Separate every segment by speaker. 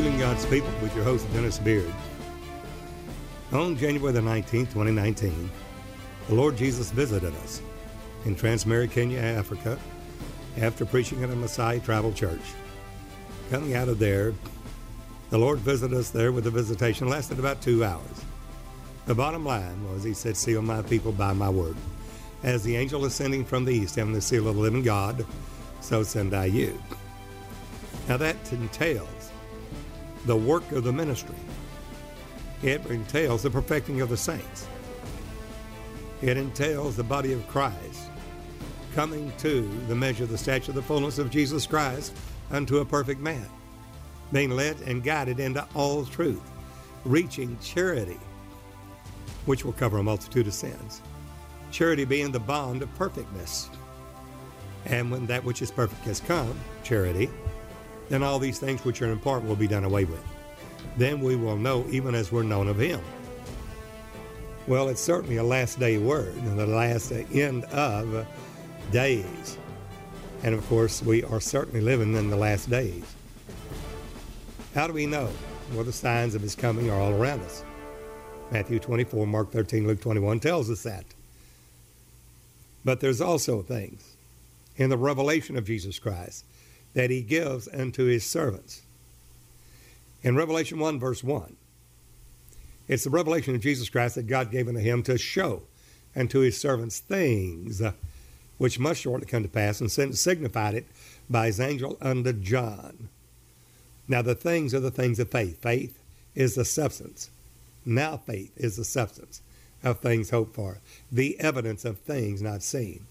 Speaker 1: Believing God's People with your host, Dennis Beard. On January the 19th, 2019, the Lord Jesus visited us in Transmara, Kenya, Africa, after preaching at a Maasai tribal church. Coming out of there, the Lord visited us there with a visitation lasted about two hours. The bottom line was, He said, Seal my people by my word. As the angel ascending from the east, having the seal of the living God, so send I you. Now that entails the work of the ministry. It entails the perfecting of the saints. It entails the body of Christ coming to the measure of the stature of the fullness of Jesus Christ unto a perfect man, being led and guided into all truth, reaching charity, which will cover a multitude of sins. Charity being the bond of perfectness. And when that which is perfect has come, charity, then all these things which are in part will be done away with. Then we will know even as we're known of Him. Well, it's certainly a last day word, and the last end of days. And of course, we are certainly living in the last days. How do we know? Well, the signs of His coming are all around us. Matthew 24, Mark 13, Luke 21 tells us that. But there's also things in the revelation of Jesus Christ that he gives unto his servants. In Revelation 1, verse 1, it's the revelation of Jesus Christ that God gave unto him to show unto his servants things uh, which must shortly come to pass, and signified it by his angel unto John. Now, the things are the things of faith. Faith is the substance. Now, faith is the substance of things hoped for, the evidence of things not seen.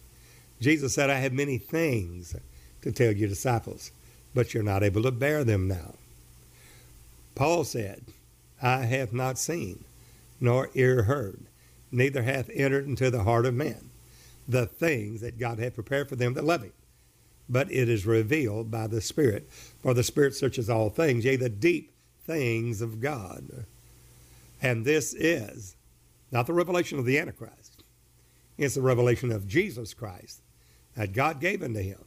Speaker 1: Jesus said, I have many things to tell your disciples, but you're not able to bear them now. Paul said, I have not seen, nor ear heard, neither hath entered into the heart of man the things that God hath prepared for them that love him. But it is revealed by the Spirit, for the Spirit searches all things, yea, the deep things of God. And this is not the revelation of the Antichrist, it's the revelation of Jesus Christ that God gave unto him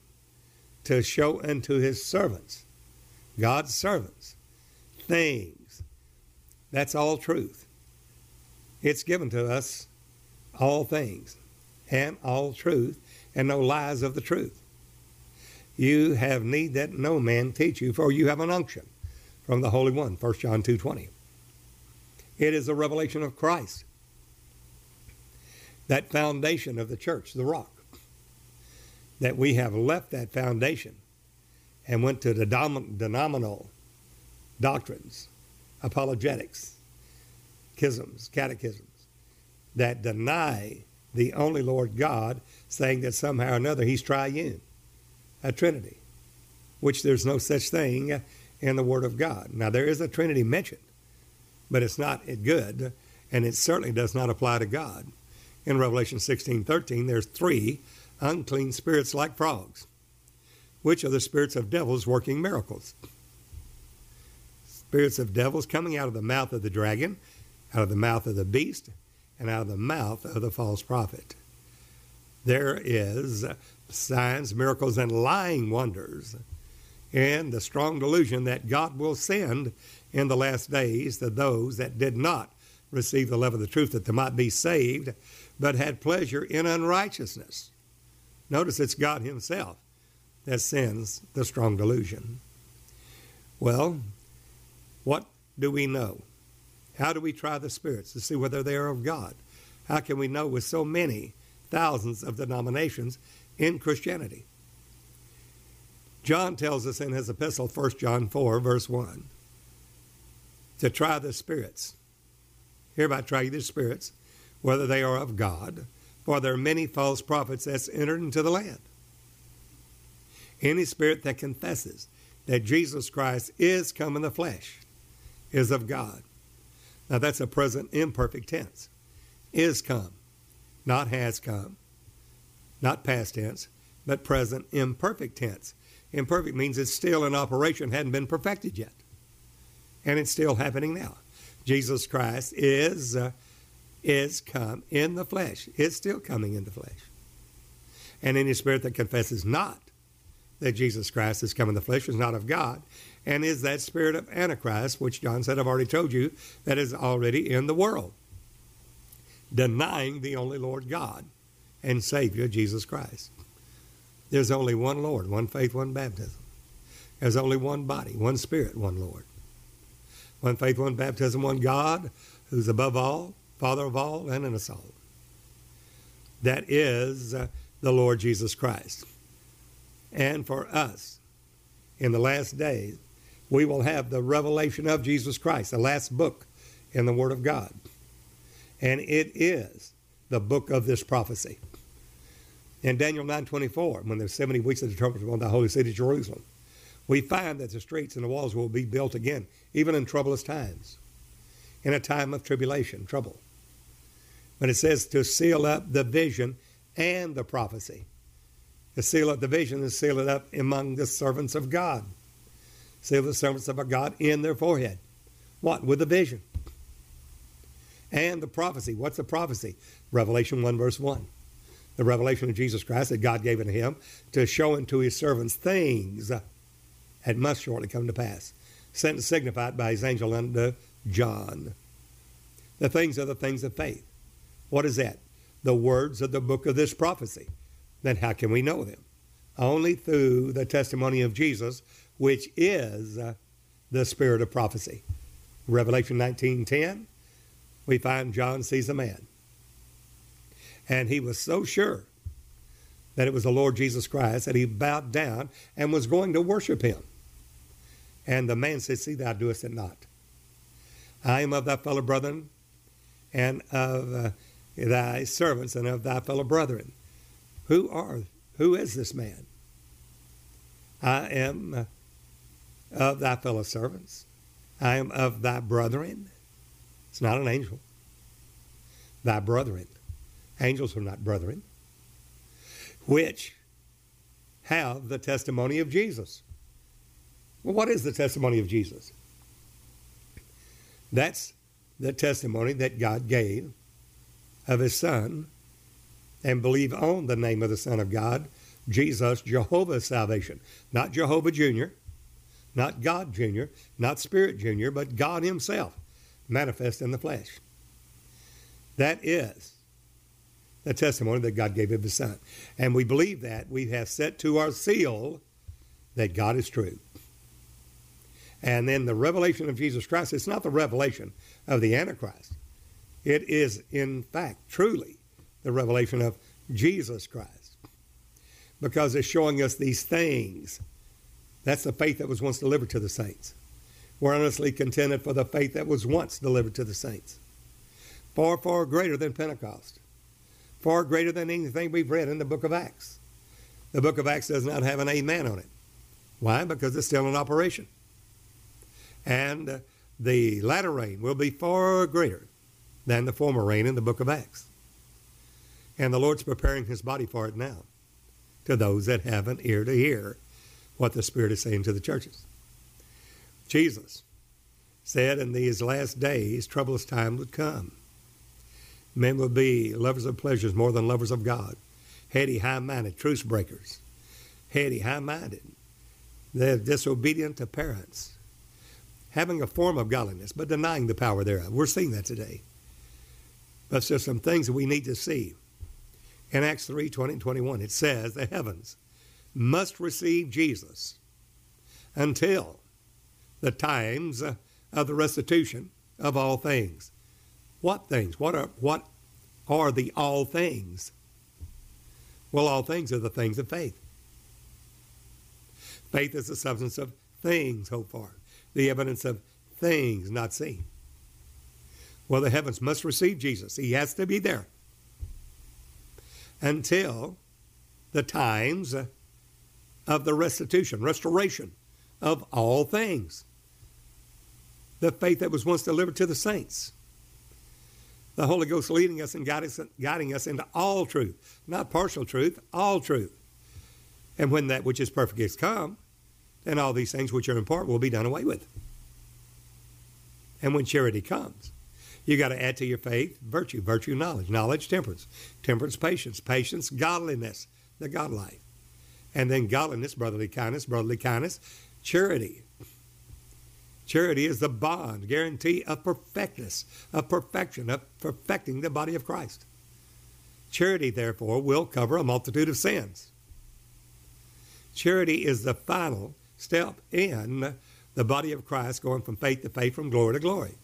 Speaker 1: to show unto his servants, God's servants, things. That's all truth. It's given to us all things and all truth and no lies of the truth. You have need that no man teach you, for you have an unction from the Holy One, 1 John 2.20. It is a revelation of Christ, that foundation of the church, the rock that we have left that foundation and went to the denominal doctrines, apologetics, schisms, catechisms that deny the only Lord God, saying that somehow or another He's triune, a Trinity, which there's no such thing in the Word of God. Now, there is a Trinity mentioned, but it's not good, and it certainly does not apply to God. In Revelation 16 13, there's three unclean spirits like frogs, which are the spirits of devils working miracles. Spirits of devils coming out of the mouth of the dragon, out of the mouth of the beast, and out of the mouth of the false prophet. There is signs, miracles, and lying wonders and the strong delusion that God will send in the last days to those that did not receive the love of the truth that they might be saved, but had pleasure in unrighteousness. Notice it's God Himself that sends the strong delusion. Well, what do we know? How do we try the spirits to see whether they are of God? How can we know with so many thousands of denominations in Christianity? John tells us in his epistle, 1 John 4, verse 1, to try the spirits. Hereby try the spirits, whether they are of God, for there are many false prophets that's entered into the land. Any spirit that confesses that Jesus Christ is come in the flesh is of God. Now that's a present imperfect tense. Is come, not has come, not past tense, but present imperfect tense. Imperfect means it's still in operation, hadn't been perfected yet. And it's still happening now. Jesus Christ is uh, is come in the flesh. It's still coming in the flesh. And any spirit that confesses not that Jesus Christ has come in the flesh is not of God, and is that spirit of Antichrist, which John said, I've already told you, that is already in the world, denying the only Lord God and Savior, Jesus Christ. There's only one Lord, one faith, one baptism. There's only one body, one Spirit, one Lord. One faith, one baptism, one God, who's above all, Father of all, and in us all. That is uh, the Lord Jesus Christ. And for us, in the last days, we will have the revelation of Jesus Christ, the last book in the Word of God. And it is the book of this prophecy. In Daniel 9:24, when there's 70 weeks of the trumpet upon the holy city Jerusalem, we find that the streets and the walls will be built again, even in troublous times, in a time of tribulation, trouble. But it says to seal up the vision and the prophecy. To seal up the vision is seal it up among the servants of God. Seal the servants of God in their forehead. What? With the vision. And the prophecy. What's the prophecy? Revelation 1, verse 1 the revelation of Jesus Christ that God gave unto him to show unto his servants things that must shortly come to pass, sent and signified by his angel unto John. The things are the things of faith. What is that? The words of the book of this prophecy. Then how can we know them? Only through the testimony of Jesus, which is the spirit of prophecy. Revelation 19:10, we find John sees a man and he was so sure that it was the Lord Jesus Christ that he bowed down and was going to worship him. And the man said, See, thou doest it not. I am of thy fellow brethren and of uh, thy servants and of thy fellow brethren. Who are, who is this man? I am of thy fellow servants. I am of thy brethren. It's not an angel. Thy brethren. Angels are not brethren, which have the testimony of Jesus. Well, what is the testimony of Jesus? That's the testimony that God gave of his Son and believe on the name of the Son of God, Jesus, Jehovah's salvation. Not Jehovah Jr., not God Jr., not Spirit Jr., but God Himself manifest in the flesh. That is the testimony that God gave of his son. And we believe that we have set to our seal that God is true. And then the revelation of Jesus Christ, it's not the revelation of the Antichrist. It is, in fact, truly the revelation of Jesus Christ. Because it's showing us these things. That's the faith that was once delivered to the saints. We're honestly contented for the faith that was once delivered to the saints. Far, far greater than Pentecost far greater than anything we've read in the book of Acts. The book of Acts does not have an amen on it. Why? Because it's still in operation. And the latter rain will be far greater than the former rain in the book of Acts. And the Lord's preparing his body for it now to those that have an ear to hear what the Spirit is saying to the churches. Jesus said in these last days, troublous times would come. Men would be lovers of pleasures more than lovers of God, heady, high minded, truce breakers, heady, high minded. They're disobedient to parents, having a form of godliness, but denying the power thereof. We're seeing that today. But there's some things that we need to see. In Acts 3 20 and 21, it says the heavens must receive Jesus until the times of the restitution of all things. What things? What are what are the all things? Well, all things are the things of faith. Faith is the substance of things hoped for, the evidence of things not seen. Well, the heavens must receive Jesus. He has to be there until the times of the restitution, restoration of all things. The faith that was once delivered to the saints the Holy Ghost leading us and guiding us, into all truth, not partial truth, all truth. And when that which is perfect is come, then all these things which are in part will be done away with. And when charity comes, you got to add to your faith virtue, virtue, knowledge, knowledge, temperance, temperance, patience, patience, godliness, the God life. And then godliness, brotherly kindness, brotherly kindness, charity. Charity is the bond, guarantee of perfectness, of perfection, of perfecting the body of Christ. Charity, therefore, will cover a multitude of sins. Charity is the final step in the body of Christ going from faith to faith, from glory to glory.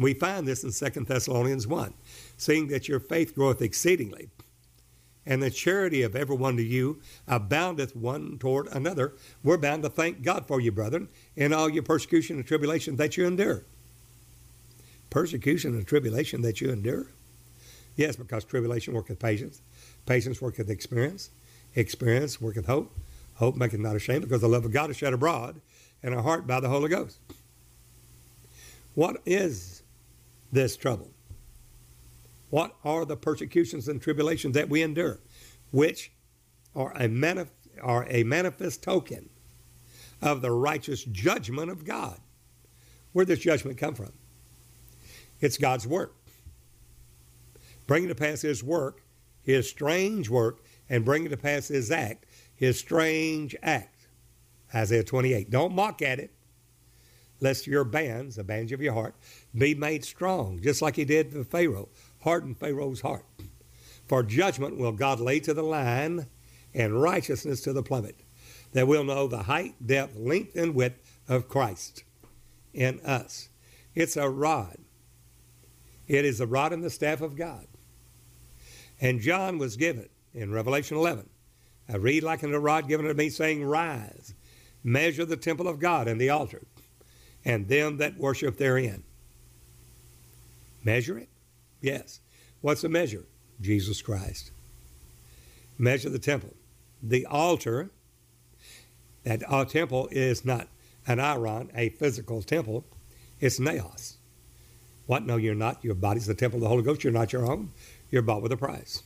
Speaker 1: We find this in 2 Thessalonians 1, seeing that your faith groweth exceedingly, and the charity of every one to you aboundeth one toward another. We're bound to thank God for you, brethren, in all your persecution and tribulation that you endure. Persecution and tribulation that you endure? Yes, because tribulation worketh patience, patience worketh experience, experience worketh hope, hope maketh not ashamed, because the love of God is shed abroad in our heart by the Holy Ghost. What is this trouble? What are the persecutions and tribulations that we endure, which are a, manif- are a manifest token of the righteous judgment of God? Where does judgment come from? It's God's work. Bringing to pass His work, His strange work, and bringing to pass His act, His strange act. Isaiah 28. Don't mock at it, lest your bands, the bands of your heart, be made strong, just like he did for Pharaoh, harden Pharaoh's heart. For judgment will God lay to the line, and righteousness to the plummet, that we'll know the height, depth, length, and width of Christ in us. It's a rod. It is the rod and the staff of God. And John was given in Revelation 11. I reed like in a rod given to me, saying, Rise, measure the temple of God and the altar, and them that worship therein. Measure it? Yes. What's the measure? Jesus Christ. Measure the temple. The altar, that our temple is not an hieron, a physical temple, it's naos. What? No, you're not. Your body's the temple of the Holy Ghost. You're not your own. You're bought with a price.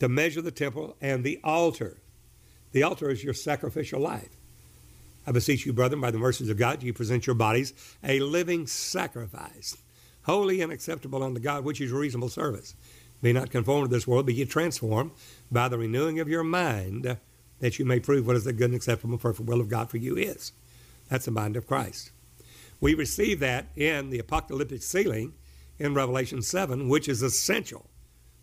Speaker 1: To measure the temple and the altar. The altar is your sacrificial life. I beseech you, brethren, by the mercies of God, you present your bodies a living sacrifice, holy and acceptable unto God, which is reasonable service. Be not conformed to this world, but ye transformed by the renewing of your mind, that you may prove what is the good and acceptable and perfect will of God for you is. That's the mind of Christ. We receive that in the apocalyptic sealing in Revelation 7, which is essential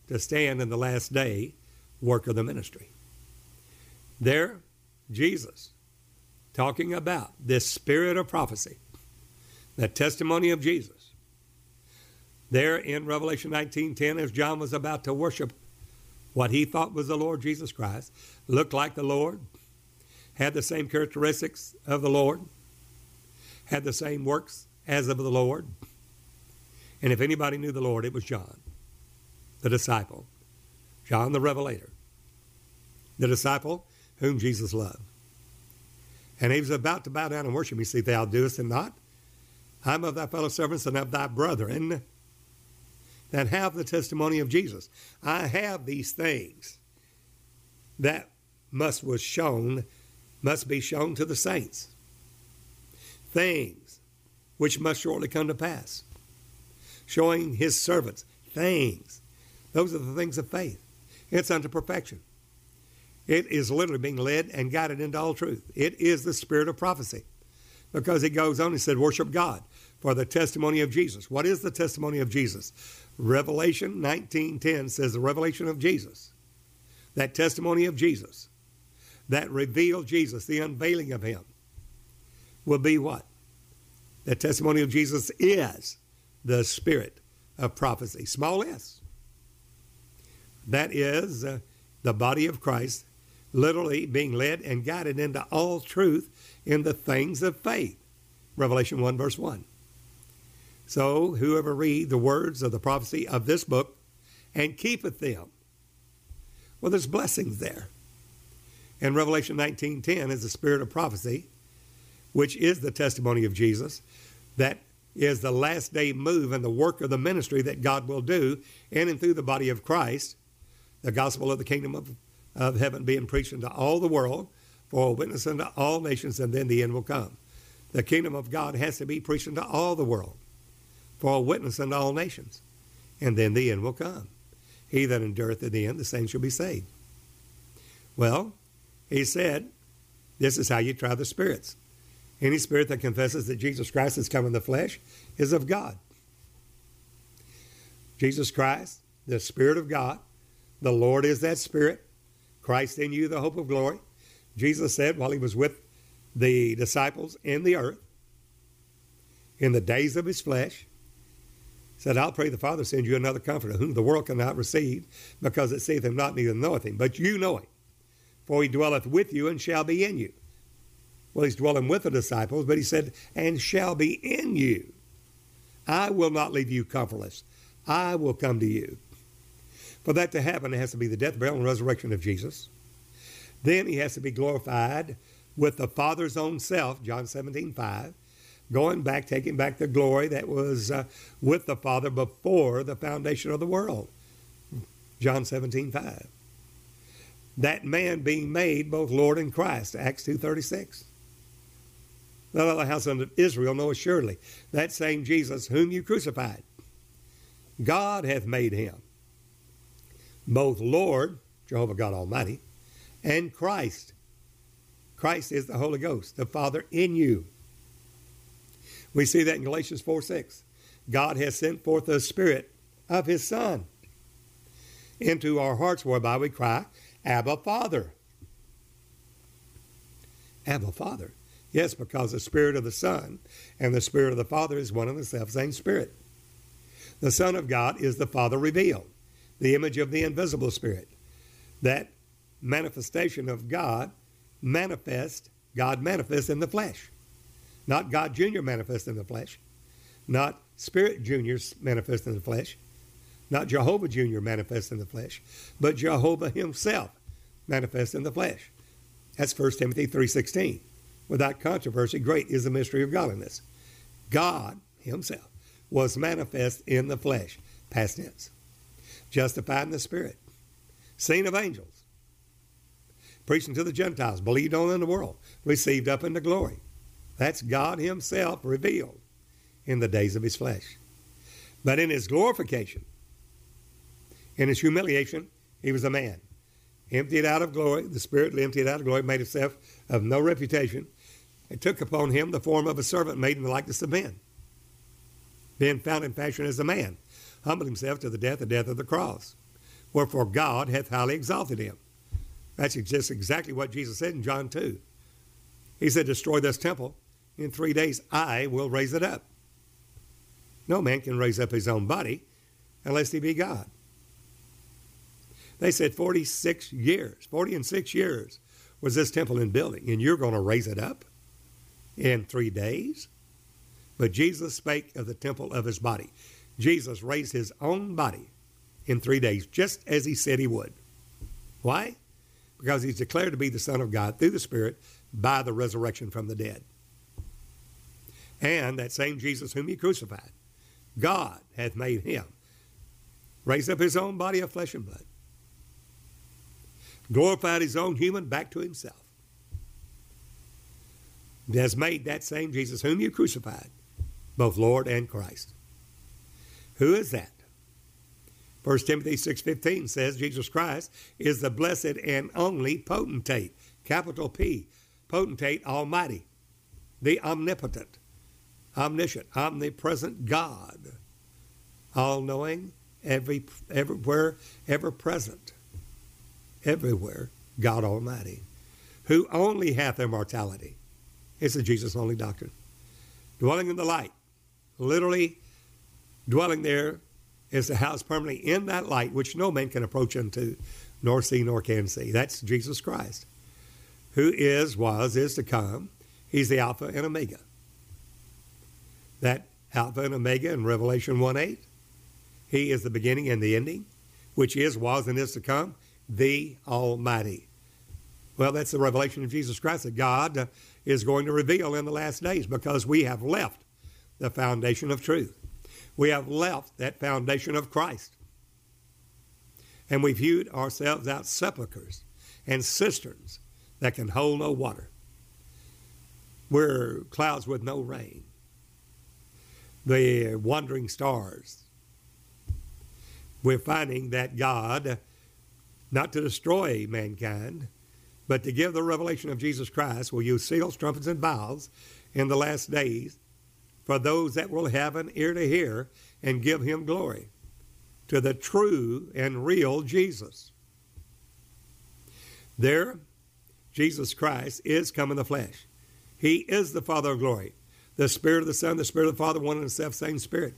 Speaker 1: to stand in the last day work of the ministry. There, Jesus talking about this spirit of prophecy, the testimony of Jesus. There in Revelation 19:10, as John was about to worship what he thought was the Lord Jesus Christ, looked like the Lord, had the same characteristics of the Lord, had the same works as of the Lord. And if anybody knew the Lord, it was John, the disciple, John the Revelator, the disciple whom Jesus loved. And he was about to bow down and worship me. See, thou doest it not. I'm of thy fellow servants and of thy brethren that have the testimony of Jesus. I have these things that must was shown, must be shown to the saints. Things which must shortly come to pass. Showing his servants things. Those are the things of faith. It's unto perfection. It is literally being led and guided into all truth. It is the spirit of prophecy. Because it goes on and said, worship God for the testimony of Jesus. What is the testimony of Jesus? Revelation 19:10 says the revelation of Jesus. That testimony of Jesus that revealed Jesus, the unveiling of him, will be what? The testimony of Jesus is the spirit of prophecy, small s. That is uh, the body of Christ literally being led and guided into all truth in the things of faith. Revelation 1, verse 1. So, whoever read the words of the prophecy of this book and keepeth them, well, there's blessings there. And Revelation 19:10 is the spirit of prophecy, which is the testimony of Jesus. That is the last day move and the work of the ministry that God will do in and through the body of Christ, the gospel of the kingdom of of heaven being preached into all the world for a witness unto all nations, and then the end will come. The kingdom of God has to be preached into all the world for a witness unto all nations, and then the end will come. He that endureth to the end, the same shall be saved. Well, He said, This is how you try the spirits. Any spirit that confesses that Jesus Christ has come in the flesh is of God. Jesus Christ, the Spirit of God, the Lord is that Spirit. Christ in you, the hope of glory. Jesus said while he was with the disciples in the earth, in the days of his flesh, said, I'll pray the Father send you another comforter, whom the world cannot receive, because it seeth him not, neither knoweth him. But you know him, for he dwelleth with you and shall be in you. Well, he's dwelling with the disciples, but he said, and shall be in you. I will not leave you comfortless. I will come to you. For that to happen, it has to be the death, burial, and resurrection of Jesus. Then he has to be glorified with the Father's own self, John 17, 5 going back, taking back the glory that was uh, with the Father before the foundation of the world. John 17, 5. That man being made both Lord and Christ, Acts 2.36. Let all the house of Israel know assuredly that same Jesus whom you crucified, God hath made him both Lord, Jehovah God Almighty, and Christ. Christ is the Holy Ghost, the Father in you. We see that in Galatians 4 6. God has sent forth the Spirit of His Son into our hearts, whereby we cry, Abba, Father. Abba, Father. Yes, because the Spirit of the Son and the Spirit of the Father is one and the self same Spirit. The Son of God is the Father revealed, the image of the invisible Spirit. That manifestation of God manifest, God manifests in the flesh. Not God Jr. manifest in the flesh, not Spirit Jr. manifest in the flesh, not Jehovah Jr. manifest in the flesh, but Jehovah himself manifest in the flesh. That's 1 Timothy 3.16. Without controversy, great is the mystery of godliness. God himself was manifest in the flesh, past tense, justified in the spirit, seen of angels, preaching to the Gentiles, believed on in the world, received up into glory. That's God Himself revealed in the days of His flesh. But in His glorification, in His humiliation, He was a man. Emptied out of glory, the Spirit emptied out of glory, made Himself of no reputation, and took upon Him the form of a servant made in the likeness of men. Being found in fashion as a man, humbled Himself to the death, the death of the cross. Wherefore God hath highly exalted Him. That's just exactly what Jesus said in John 2. He said, Destroy this temple, in three days I will raise it up. No man can raise up his own body unless he be God. They said 46 years, 40 and 6 years was this temple in building, and you're going to raise it up in three days? But Jesus spake of the temple of his body. Jesus raised his own body in three days, just as he said he would. Why? Because he's declared to be the Son of God through the Spirit by the resurrection from the dead and that same Jesus whom he crucified, God hath made him, raised up his own body of flesh and blood, glorified his own human back to himself, has made that same Jesus whom you crucified, both Lord and Christ. Who is that? 1 Timothy 6.15 says Jesus Christ is the blessed and only potentate, capital P, potentate, almighty, the omnipotent, omniscient, omnipresent God, all knowing, every, everywhere, ever present, everywhere, God Almighty, who only hath immortality. It's a Jesus only doctrine. Dwelling in the light, literally dwelling there is the house permanently in that light which no man can approach unto, nor see nor can see. That's Jesus Christ, who is, was, is to come. He's the Alpha and Omega that Alpha and Omega in Revelation 1 8. He is the beginning and the ending, which is, was, and is to come, the Almighty. Well, that's the revelation of Jesus Christ that God uh, is going to reveal in the last days because we have left the foundation of truth. We have left that foundation of Christ. And we've viewed ourselves out sepulchres and cisterns that can hold no water. We're clouds with no rain the wandering stars. We're finding that God, not to destroy mankind, but to give the revelation of Jesus Christ will use seals, trumpets, and vials in the last days for those that will have an ear to hear and give him glory to the true and real Jesus. There, Jesus Christ is come in the flesh. He is the Father of glory. The Spirit of the Son, the Spirit of the Father, one and the self same Spirit.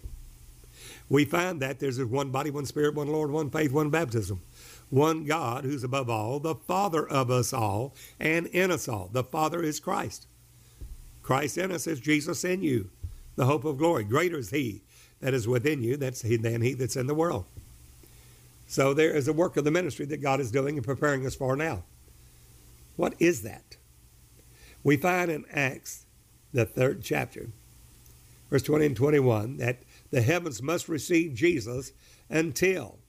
Speaker 1: We find that there's one body, one Spirit, one Lord, one faith, one baptism. One God who's above all, the Father of us all, and in us all. The Father is Christ. Christ in us is Jesus in you, the hope of glory. Greater is He that is within you that's he, than He that's in the world. So there is a work of the ministry that God is doing and preparing us for now. What is that? We find in Acts, the third chapter, verse 20 and 21, that the heavens must receive Jesus until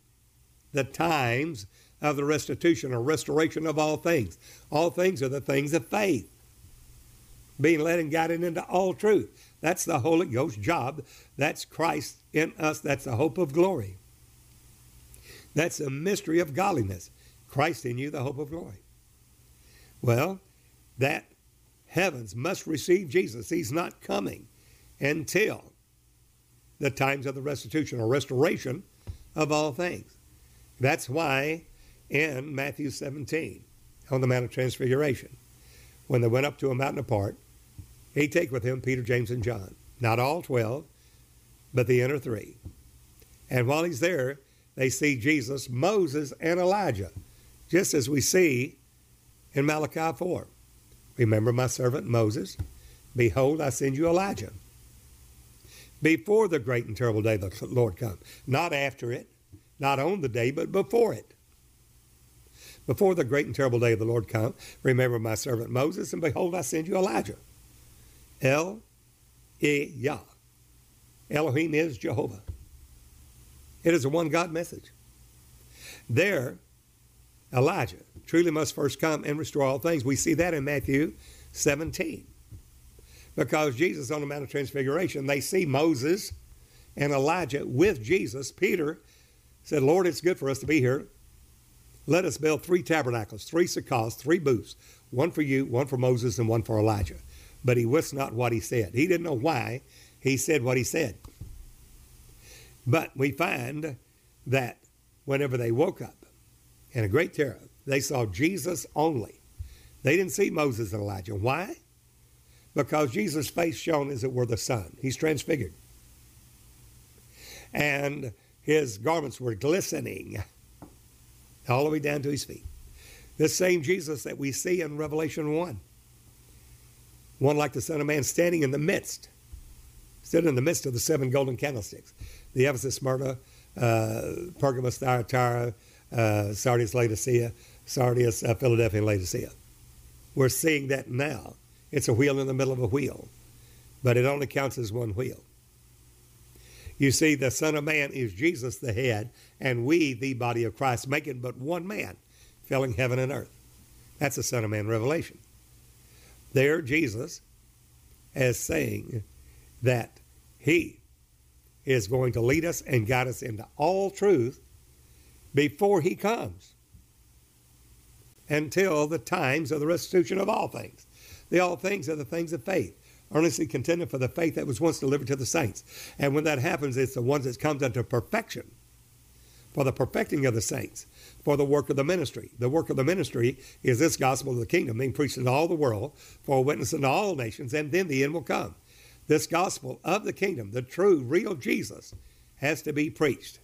Speaker 1: the times of the restitution or restoration of all things. All things are the things of faith, being led and guided into all truth. That's the Holy Ghost job. That's Christ in us. That's the hope of glory. That's the mystery of godliness. Christ in you, the hope of glory. Well, that heavens must receive Jesus. He's not coming until the times of the restitution or restoration of all things. That's why in Matthew 17, on the Mount of Transfiguration, when they went up to a mountain apart, he take with him Peter, James, and John. Not all 12, but the inner three. And while he's there, they see Jesus, Moses, and Elijah, just as we see in Malachi 4. Remember my servant Moses? Behold, I send you Elijah. Before the great and terrible day the Lord comes, not after it, not on the day, but before it. Before the great and terrible day of the Lord come, remember my servant Moses, and behold, I send you Elijah. El E Yah. Elohim is Jehovah. It is a one God message. There, Elijah truly must first come and restore all things. We see that in Matthew 17. Because Jesus on the Mount of Transfiguration, they see Moses and Elijah with Jesus. Peter said, Lord, it's good for us to be here. Let us build three tabernacles, three sukkahs, three booths, one for you, one for Moses, and one for Elijah. But he wist not what he said. He didn't know why he said what he said. But we find that whenever they woke up in a great terror, they saw Jesus only. They didn't see Moses and Elijah. Why? Because Jesus' face shone as it were the sun. He's transfigured. And his garments were glistening all the way down to his feet. This same Jesus that we see in Revelation 1. One like the Son of Man standing in the midst, stood in the midst of the seven golden candlesticks. The Ephesus, Smyrna, uh, Pergamos, Thyatira, uh, Sardis, Laodicea, Sardis, uh, Philadelphia, Laodicea. We're seeing that now. It's a wheel in the middle of a wheel, but it only counts as one wheel. You see, the Son of Man is Jesus the head, and we, the body of Christ, making but one man, filling heaven and earth. That's the Son of Man revelation. There, Jesus is saying that He is going to lead us and guide us into all truth before He comes until the times of the restitution of all things. The all things are the things of faith earnestly contending for the faith that was once delivered to the saints. And when that happens, it's the ones that comes unto perfection, for the perfecting of the saints, for the work of the ministry. The work of the ministry is this gospel of the kingdom being preached in all the world for a witness in all nations, and then the end will come. This gospel of the kingdom, the true, real Jesus, has to be preached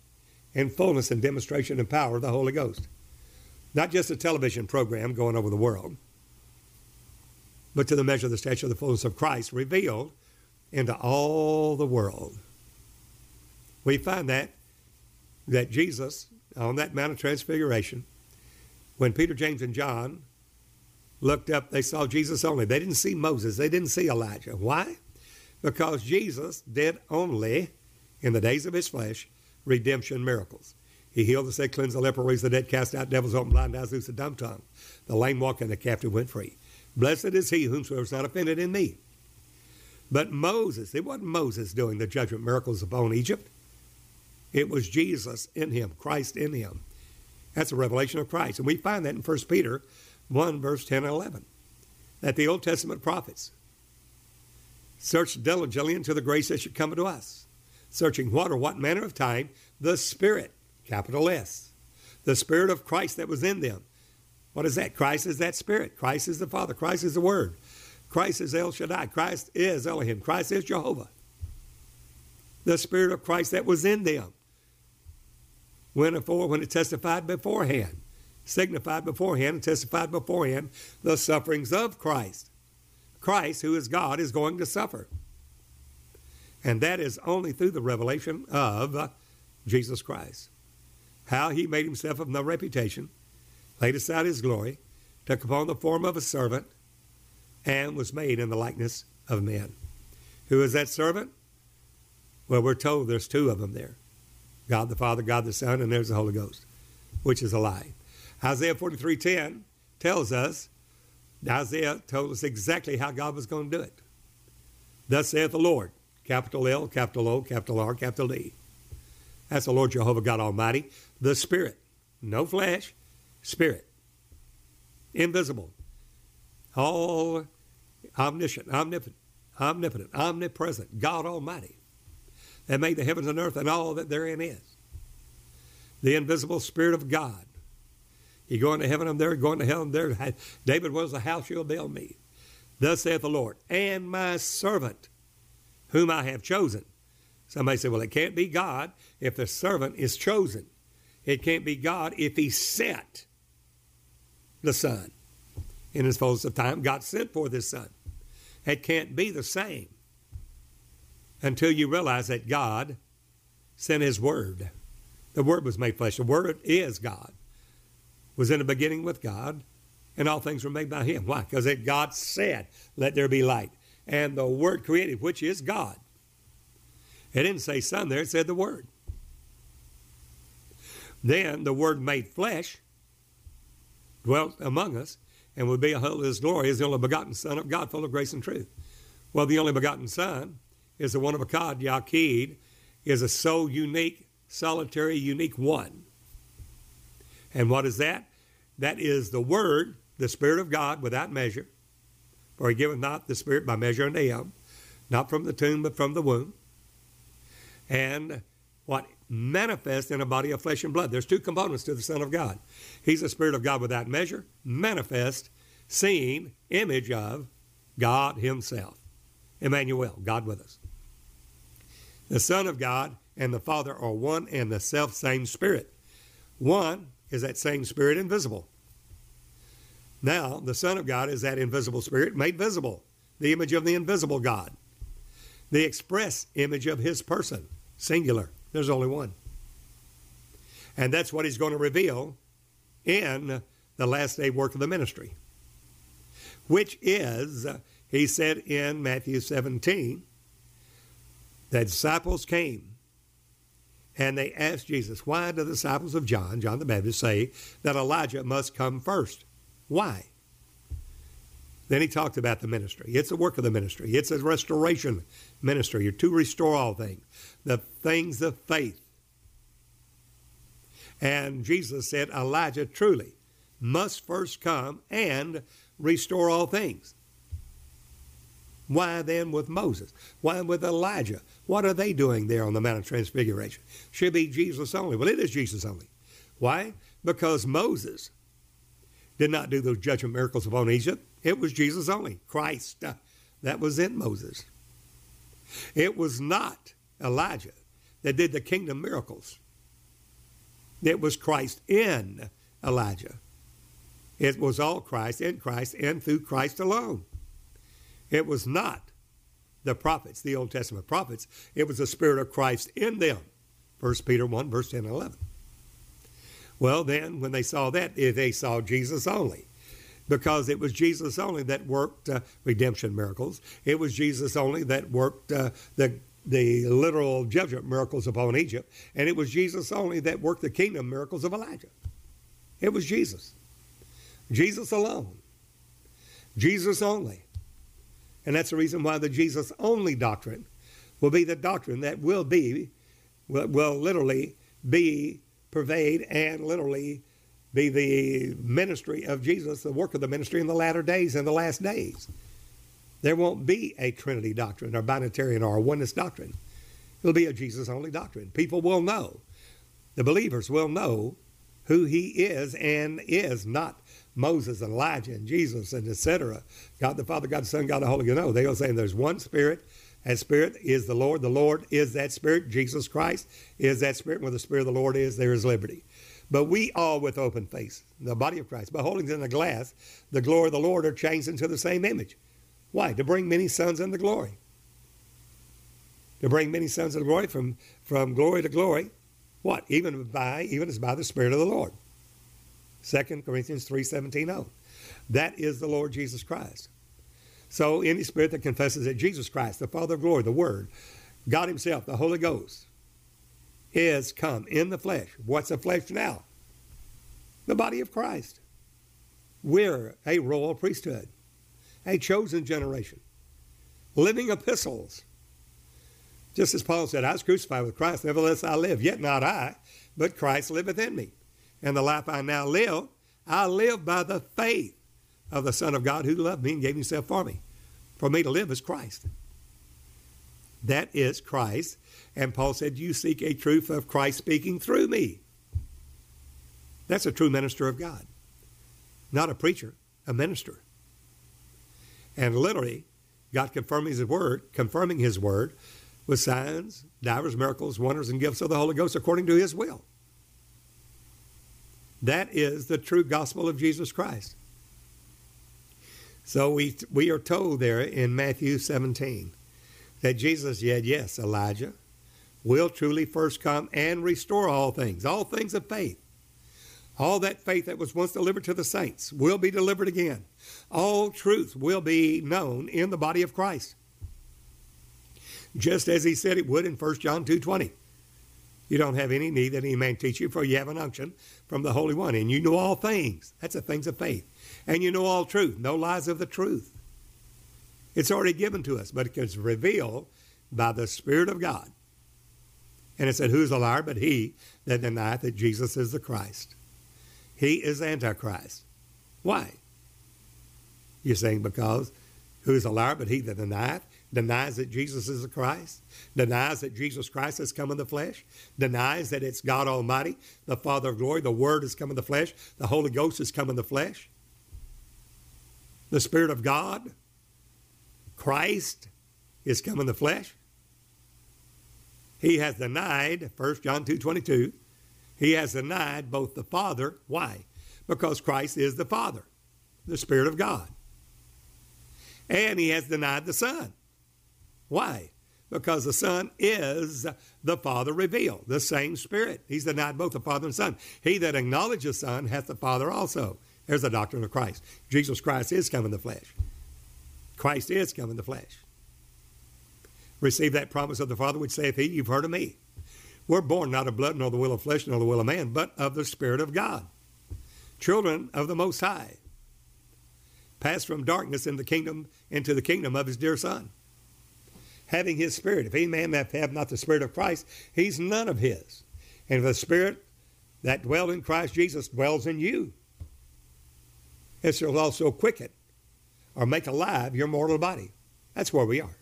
Speaker 1: in fullness and demonstration and power of the Holy Ghost. Not just a television program going over the world but to the measure of the stature of the fullness of Christ revealed into all the world. We find that that Jesus on that Mount of Transfiguration, when Peter, James, and John looked up, they saw Jesus only. They didn't see Moses. They didn't see Elijah. Why? Because Jesus did only, in the days of his flesh, redemption miracles. He healed the sick, cleansed the leper, raised the dead, cast out devils, opened blind eyes, loosed the dumb tongue. The lame walk and the captive went free. Blessed is he whomsoever is not offended in me. But Moses, it wasn't Moses doing the judgment miracles upon Egypt. It was Jesus in him, Christ in him. That's a revelation of Christ. And we find that in 1 Peter 1, verse 10 and 11, that the Old Testament prophets searched diligently into the grace that should come unto us, searching what or what manner of time the Spirit, capital S, the Spirit of Christ that was in them. What is that? Christ is that Spirit. Christ is the Father. Christ is the Word. Christ is El Shaddai. Christ is Elohim. Christ is Jehovah. The Spirit of Christ that was in them. When, before, when it testified beforehand, signified beforehand and testified beforehand the sufferings of Christ. Christ, who is God, is going to suffer. And that is only through the revelation of Jesus Christ. How he made himself of no reputation, laid aside his glory, took upon the form of a servant, and was made in the likeness of men. Who is that servant? Well, we're told there's two of them there God the Father, God the Son, and there's the Holy Ghost, which is a lie. Isaiah 43:10 tells us, Isaiah told us exactly how God was going to do it. Thus saith the Lord, capital L, capital O, capital R, capital D. That's the Lord Jehovah God Almighty, the Spirit. No flesh, Spirit. Invisible. All omniscient, omnipotent, omnipotent, omnipresent, God Almighty that made the heavens and earth and all that therein is. The invisible Spirit of God. You go into heaven, I'm there. Going to hell, I'm there. David was the house you'll build me. Thus saith the Lord, and my servant, whom I have chosen. Somebody said, well, it can't be God if the servant is chosen. It can't be God if he sent the Son. In his fullness of time, God sent for this Son. It can't be the same until you realize that God sent his Word. The Word was made flesh. The Word is God. Was in the beginning with God, and all things were made by him. Why? Because God said, Let there be light. And the Word created, which is God. It didn't say Son there, it said the Word. Then the Word made flesh, dwelt among us, and would be whole his glory as the only begotten Son of God, full of grace and truth. Well, the only begotten Son is the one of a God, Yaqid, is a so unique, solitary, unique one. And what is that? That is the Word, the Spirit of God without measure. For he giveth not the Spirit by measure unto him, not from the tomb, but from the womb. And what manifests in a body of flesh and blood. There's two components to the Son of God. He's the Spirit of God without measure, manifest, seen, image of God Himself. Emmanuel, God with us. The Son of God and the Father are one and the self same Spirit. One is that same Spirit invisible. Now, the Son of God is that invisible Spirit made visible, the image of the invisible God, the express image of His person, singular. There's only one. And that's what He's going to reveal in the last day work of the ministry, which is, uh, He said in Matthew 17, the disciples came and they asked Jesus, Why do the disciples of John, John the Baptist, say that Elijah must come first? Why? Then he talked about the ministry. It's the work of the ministry, it's a restoration ministry You're to restore all things, the things of faith. And Jesus said, Elijah truly must first come and restore all things. Why then with Moses? Why with Elijah? What are they doing there on the Mount of Transfiguration? Should be Jesus only. Well, it is Jesus only. Why? Because Moses did not do those judgment miracles upon Egypt. It was Jesus only. Christ. Uh, that was in Moses. It was not Elijah that did the kingdom miracles. It was Christ in Elijah. It was all Christ, in Christ, and through Christ alone. It was not the prophets, the Old Testament prophets. It was the Spirit of Christ in them. 1 Peter 1, verse 10 and 11. Well, then, when they saw that, they saw Jesus only. Because it was Jesus only that worked uh, redemption miracles. It was Jesus only that worked uh, the, the literal judgment miracles upon Egypt. And it was Jesus only that worked the kingdom miracles of Elijah. It was Jesus. Jesus alone. Jesus only. And that's the reason why the Jesus only doctrine will be the doctrine that will be, will, will literally be, pervade, and literally be the ministry of Jesus, the work of the ministry in the latter days and the last days. There won't be a Trinity doctrine or binitarian or oneness doctrine. It'll be a Jesus only doctrine. People will know, the believers will know who he is and is not Moses and Elijah and Jesus and etc. God the Father, God the Son, God the Holy Ghost. No, they'll say there's one Spirit. That Spirit is the Lord. The Lord is that Spirit. Jesus Christ is that Spirit. Where the Spirit of the Lord is, there is liberty. But we all with open face, the body of Christ, beholding in the glass the glory of the Lord, are changed into the same image. Why? To bring many sons into glory. To bring many sons into glory from, from glory to glory. What? Even by even as by the Spirit of the Lord. 2 Corinthians 3 17 oh. That is the Lord Jesus Christ. So any spirit that confesses that Jesus Christ, the Father of glory, the Word, God Himself, the Holy Ghost, is come in the flesh. What's the flesh now? The body of Christ. We're a royal priesthood, a chosen generation, living epistles. Just as Paul said, I was crucified with Christ, nevertheless I live, yet not I, but Christ liveth in me. And the life I now live, I live by the faith of the Son of God who loved me and gave himself for me. For me to live is Christ. That is Christ and Paul said, You seek a truth of Christ speaking through me. That's a true minister of God. Not a preacher, a minister. And literally, God confirming his word, confirming his word with signs, divers, miracles, wonders, and gifts of the Holy Ghost according to his will. That is the true gospel of Jesus Christ. So we, we are told there in Matthew 17 that Jesus said, yes, Elijah, will truly first come and restore all things, all things of faith. All that faith that was once delivered to the saints will be delivered again. All truth will be known in the body of Christ. Just as he said it would in 1 John 2.20. You don't have any need that any man teach you, for you have an unction from the Holy One, and you know all things. That's the things of faith. And you know all truth, no lies of the truth. It's already given to us, but it is revealed by the Spirit of God. And it said, Who's a liar but he that denieth that Jesus is the Christ? He is Antichrist. Why? You're saying because who's a liar but he that denieth, denies that Jesus is the Christ, denies that Jesus Christ has come in the flesh, denies that it's God Almighty, the Father of glory, the Word has come in the flesh, the Holy Ghost has come in the flesh, the Spirit of God, Christ is come in the flesh he has denied, 1 John 2 22, he has denied both the Father. Why? Because Christ is the Father, the Spirit of God. And he has denied the Son. Why? Because the Son is the Father revealed, the same Spirit. He's denied both the Father and Son. He that acknowledges the Son hath the Father also. There's the doctrine of Christ. Jesus Christ is come in the flesh. Christ is come in the flesh receive that promise of the Father, which saith he, You've heard of me. We're born not of blood, nor the will of flesh, nor the will of man, but of the Spirit of God. Children of the Most High. Passed from darkness in the kingdom into the kingdom of his dear Son. Having his Spirit. If any man have not the Spirit of Christ, he's none of his. And if the Spirit that dwelled in Christ Jesus dwells in you, it shall also quicken or make alive your mortal body. That's where we are.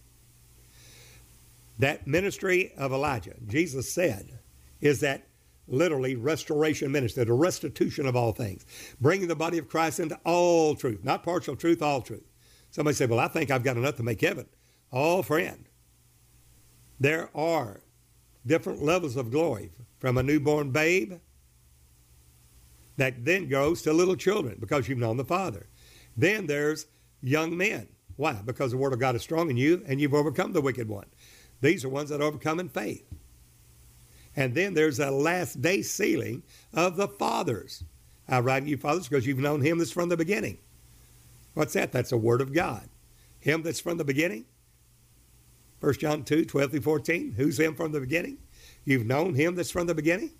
Speaker 1: That ministry of Elijah, Jesus said, is that literally restoration ministry, the restitution of all things, bringing the body of Christ into all truth, not partial truth, all truth. Somebody say, Well, I think I've got enough to make heaven. Oh, friend, there are different levels of glory from a newborn babe that then goes to little children because you've known the Father. Then there's young men. Why? Because the Word of God is strong in you and you've overcome the wicked one. These are ones that overcome in faith. And then there's a last day sealing of the fathers. I write you, fathers, because you've known him that's from the beginning. What's that? That's the word of God. Him that's from the beginning. 1 John 2, 12 through 14. Who's him from the beginning? You've known him that's from the beginning.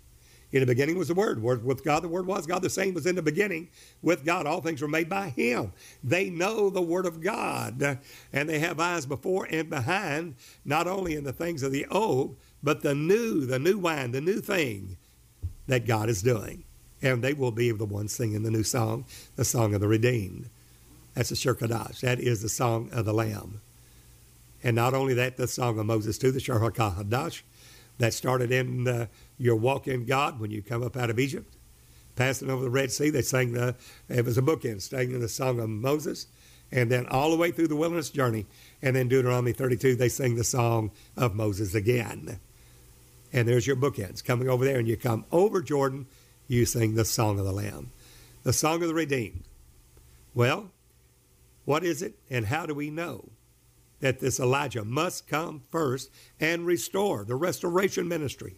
Speaker 1: In the beginning was the Word. Word with God, the Word was God. The same was in the beginning with God. All things were made by Him. They know the Word of God, and they have eyes before and behind, not only in the things of the old, but the new, the new wine, the new thing that God is doing. And they will be the ones singing the new song, the Song of the Redeemed. That's the Shir Kadash. That is the Song of the Lamb. And not only that, the Song of Moses too, the Shir Hadash, that started in uh, your walk in God when you come up out of Egypt, passing over the Red Sea. They sang the, it was a bookend, singing the Song of Moses. And then all the way through the wilderness journey. And then Deuteronomy 32, they sing the Song of Moses again. And there's your bookends coming over there, and you come over Jordan, you sing the Song of the Lamb, the Song of the Redeemed. Well, what is it, and how do we know that this Elijah must come first and restore the restoration ministry?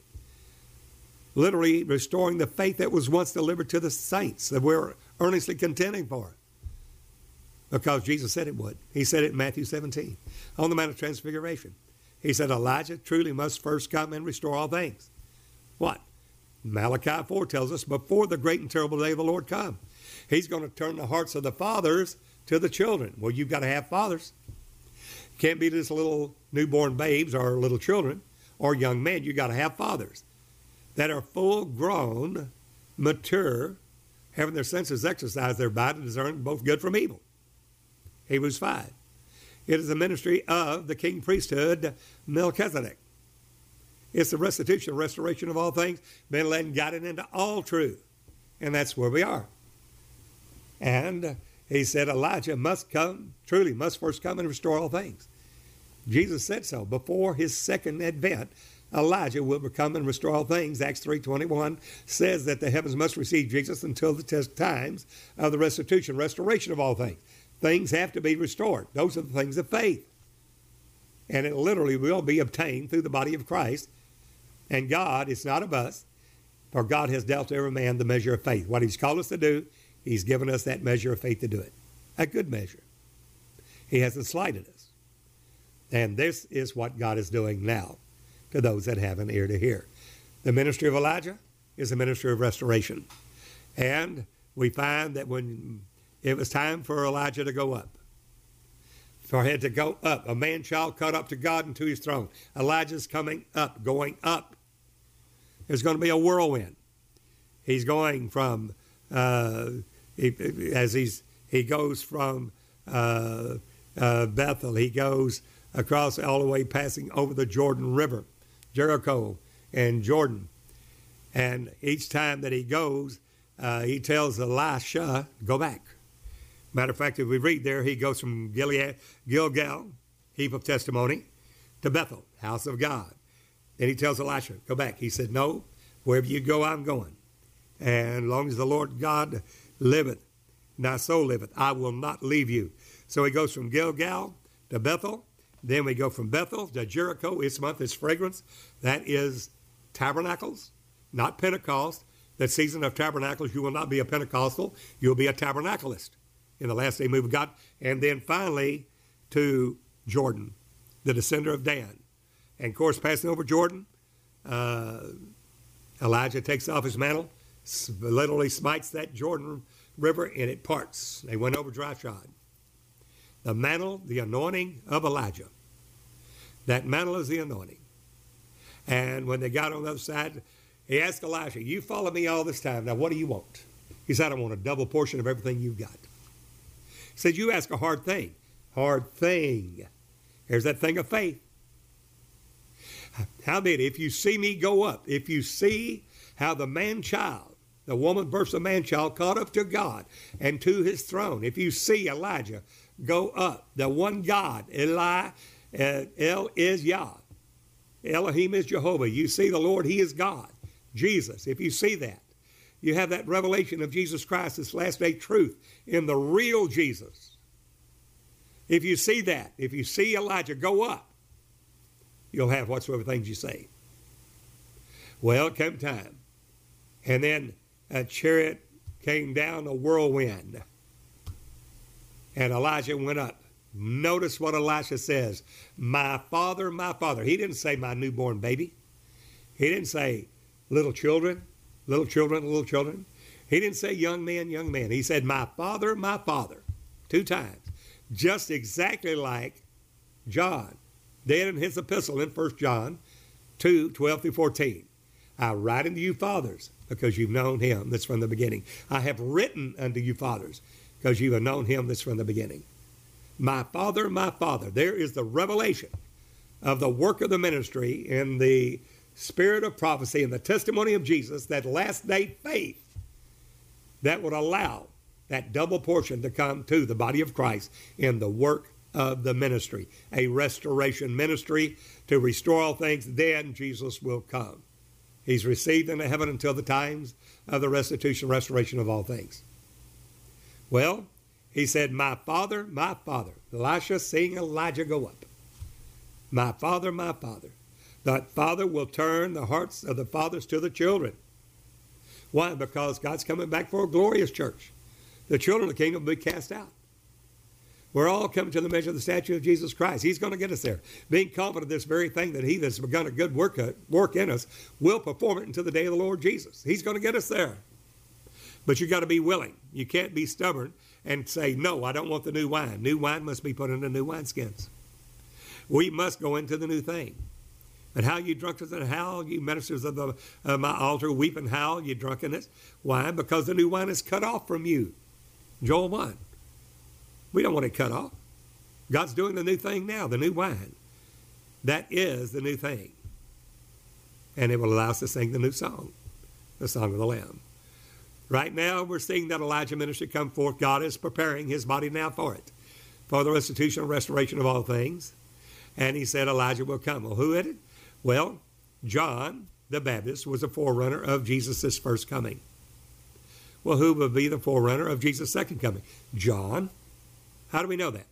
Speaker 1: Literally restoring the faith that was once delivered to the saints that we're earnestly contending for. Because Jesus said it would. He said it in Matthew 17 on the Mount of Transfiguration. He said, Elijah truly must first come and restore all things. What? Malachi 4 tells us, before the great and terrible day of the Lord come, he's going to turn the hearts of the fathers to the children. Well, you've got to have fathers. Can't be just little newborn babes or little children or young men. You've got to have fathers that are full grown, mature, having their senses exercised thereby to discern both good from evil. Hebrews 5. It is the ministry of the king priesthood, Melchizedek. It's the restitution, restoration of all things, been led and guided into all truth. And that's where we are. And he said Elijah must come, truly must first come and restore all things. Jesus said so. Before his second advent, Elijah will come and restore all things. Acts 3.21 says that the heavens must receive Jesus until the test times of the restitution, restoration of all things. Things have to be restored. Those are the things of faith. And it literally will be obtained through the body of Christ. And God, it's not of us, for God has dealt to every man the measure of faith. What He's called us to do, He's given us that measure of faith to do it. A good measure. He hasn't slighted us. And this is what God is doing now to those that have an ear to hear. The ministry of Elijah is a ministry of restoration. And we find that when it was time for Elijah to go up. For him to go up. A man child cut up to God and to his throne. Elijah's coming up, going up. There's going to be a whirlwind. He's going from, uh, he, as he's, he goes from uh, uh, Bethel, he goes across all the way, passing over the Jordan River, Jericho and Jordan. And each time that he goes, uh, he tells Elisha, go back. Matter of fact, if we read there, he goes from Gilead, Gilgal, heap of testimony, to Bethel, house of God. Then he tells Elisha, go back. He said, no, wherever you go, I'm going. And long as the Lord God liveth, my soul liveth, I will not leave you. So he goes from Gilgal to Bethel. Then we go from Bethel to Jericho. Its month is fragrance. That is tabernacles, not Pentecost. That season of tabernacles, you will not be a Pentecostal. You'll be a tabernacleist in the last day move of God. And then finally to Jordan, the descender of Dan. And of course, passing over Jordan, uh, Elijah takes off his mantle, literally smites that Jordan River, and it parts. They went over dry shod. The mantle, the anointing of Elijah. That mantle is the anointing. And when they got on the other side, he asked Elijah, You follow me all this time. Now, what do you want? He said, I want a double portion of everything you've got He said, You ask a hard thing. Hard thing. There's that thing of faith. How many, if you see me go up, if you see how the man child, the woman versus the man child caught up to God and to his throne, if you see Elijah go up, the one God, Eli, uh, El is Yah, Elohim is Jehovah. You see the Lord, He is God. Jesus, if you see that, you have that revelation of Jesus Christ, this last day truth in the real Jesus. If you see that, if you see Elijah go up, you'll have whatsoever things you say. Well, it came time. And then a chariot came down a whirlwind. And Elijah went up. Notice what Elisha says My father, my father. He didn't say my newborn baby. He didn't say little children little children, little children. He didn't say young man, young man. He said, My father, my father, two times. Just exactly like John did in his epistle in 1 John 2 12 through 14. I write unto you, fathers, because you've known him that's from the beginning. I have written unto you, fathers, because you have known him that's from the beginning. My Father, my Father. There is the revelation of the work of the ministry in the spirit of prophecy and the testimony of Jesus, that last day faith that would allow that double portion to come to the body of Christ in the work of the ministry, a restoration ministry to restore all things. Then Jesus will come. He's received into heaven until the times of the restitution, restoration of all things. Well, he said, My father, my father. Elisha seeing Elijah go up. My father, my father. That father will turn the hearts of the fathers to the children. Why? Because God's coming back for a glorious church. The children of the kingdom will be cast out. We're all coming to the measure of the statue of Jesus Christ. He's going to get us there. Being confident of this very thing that He that's begun a good work, uh, work in us will perform it until the day of the Lord Jesus. He's going to get us there. But you got to be willing. You can't be stubborn and say, No, I don't want the new wine. New wine must be put into new wineskins. We must go into the new thing. And how you drunkards and howl, you ministers of the, uh, my altar, weep and howl, you drunkenness. Why? Because the new wine is cut off from you. Joel 1. We don't want it cut off. God's doing the new thing now, the new wine. That is the new thing. And it will allow us to sing the new song, the song of the Lamb. Right now, we're seeing that Elijah ministry come forth. God is preparing his body now for it, for the restitution and restoration of all things. And he said Elijah will come. Well, who is it? Well, John the Baptist was a forerunner of Jesus' first coming. Well, who will be the forerunner of Jesus' second coming? John. How do we know that?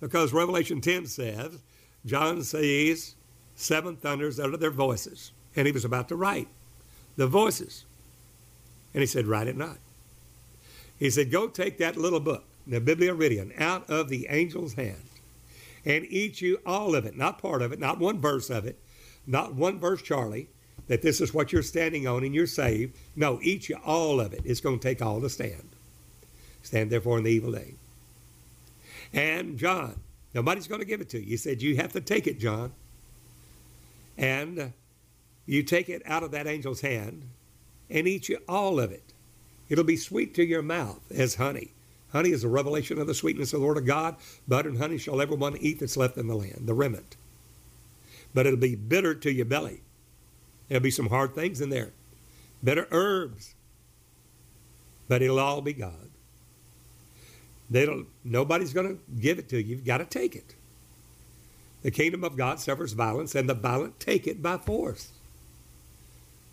Speaker 1: Because Revelation 10 says, John sees seven thunders out of their voices. And he was about to write the voices. And he said, Write it not. He said, Go take that little book, the biblaridion, out of the angel's hand and eat you all of it, not part of it, not one verse of it, not one verse, Charlie, that this is what you're standing on and you're saved. No, eat you all of it. It's going to take all to stand. Stand therefore in the evil day. And John, nobody's going to give it to you. He said, You have to take it, John. And you take it out of that angel's hand and eat you all of it. It'll be sweet to your mouth as honey. Honey is a revelation of the sweetness of the Lord of God. Butter and honey shall everyone eat that's left in the land, the remnant. But it'll be bitter to your belly. There'll be some hard things in there, bitter herbs. But it'll all be God. They don't, nobody's going to give it to you. You've got to take it. The kingdom of God suffers violence, and the violent take it by force.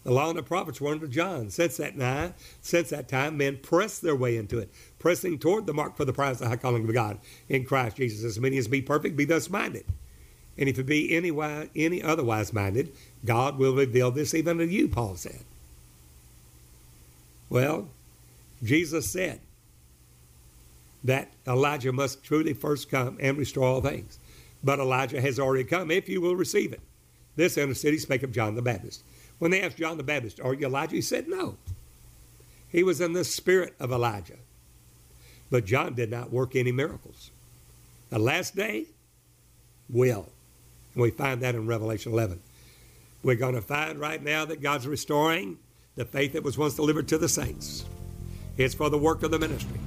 Speaker 1: The law and the prophets were under John. Since that night, since that time, men pressed their way into it, pressing toward the mark for the prize of the high calling of God in Christ Jesus. As many as be perfect, be thus minded. And if it be any, any otherwise minded, God will reveal this even to you, Paul said. Well, Jesus said that Elijah must truly first come and restore all things. But Elijah has already come if you will receive it. This inner city spake of John the Baptist. When they asked John the Baptist, Are you Elijah? He said, No. He was in the spirit of Elijah. But John did not work any miracles. The last day will. And we find that in Revelation 11. We're going to find right now that God's restoring the faith that was once delivered to the saints. It's for the work of the ministry.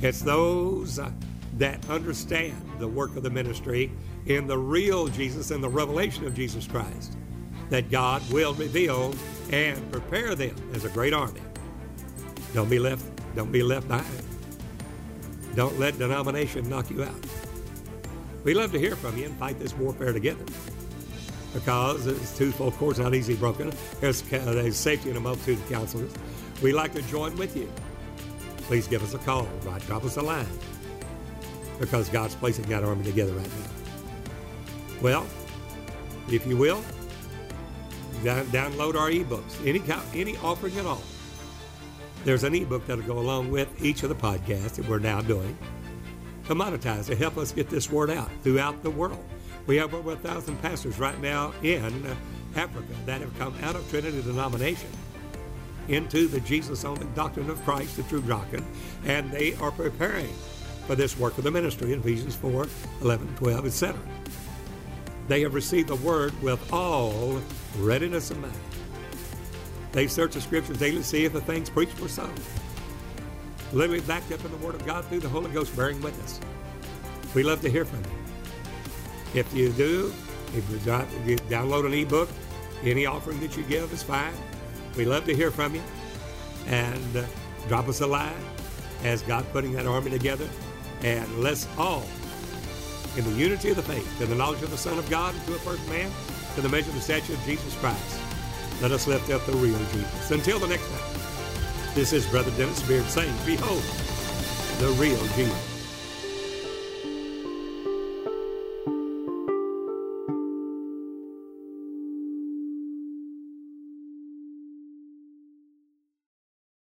Speaker 1: It's those uh, that understand the work of the ministry in the real Jesus and the revelation of Jesus Christ that God will reveal and prepare them as a great army. Don't be left, don't be left behind. Don't let denomination knock you out. We love to hear from you and fight this warfare together. Because it's twofold cords not easily broken. There's, there's safety in a multitude of counselors. We like to join with you. Please give us a call. Right, drop us a line. Because God's placing that army together right now. Well, if you will, download our ebooks, any, any offering at all. There's an ebook that'll go along with each of the podcasts that we're now doing to monetize, to help us get this word out throughout the world. We have over a thousand pastors right now in Africa that have come out of Trinity denomination into the Jesus only doctrine of Christ, the true doctrine, and they are preparing for this work of the ministry in Ephesians 4 11, 12, etc. They have received the word with all readiness of mind. They search the scriptures daily to see if the things preached were so. Literally backed up in the Word of God through the Holy Ghost bearing witness. We love to hear from you. If you do, if you, download an ebook, any offering that you give is fine. We love to hear from you. And uh, drop us a line as God putting that army together. And let's all, in the unity of the faith, in the knowledge of the Son of God, and to a perfect man, to the measure of the stature of Jesus Christ, let us lift up the real Jesus. Until the next time, this is Brother Dennis Beard saying, Behold, the real Jesus.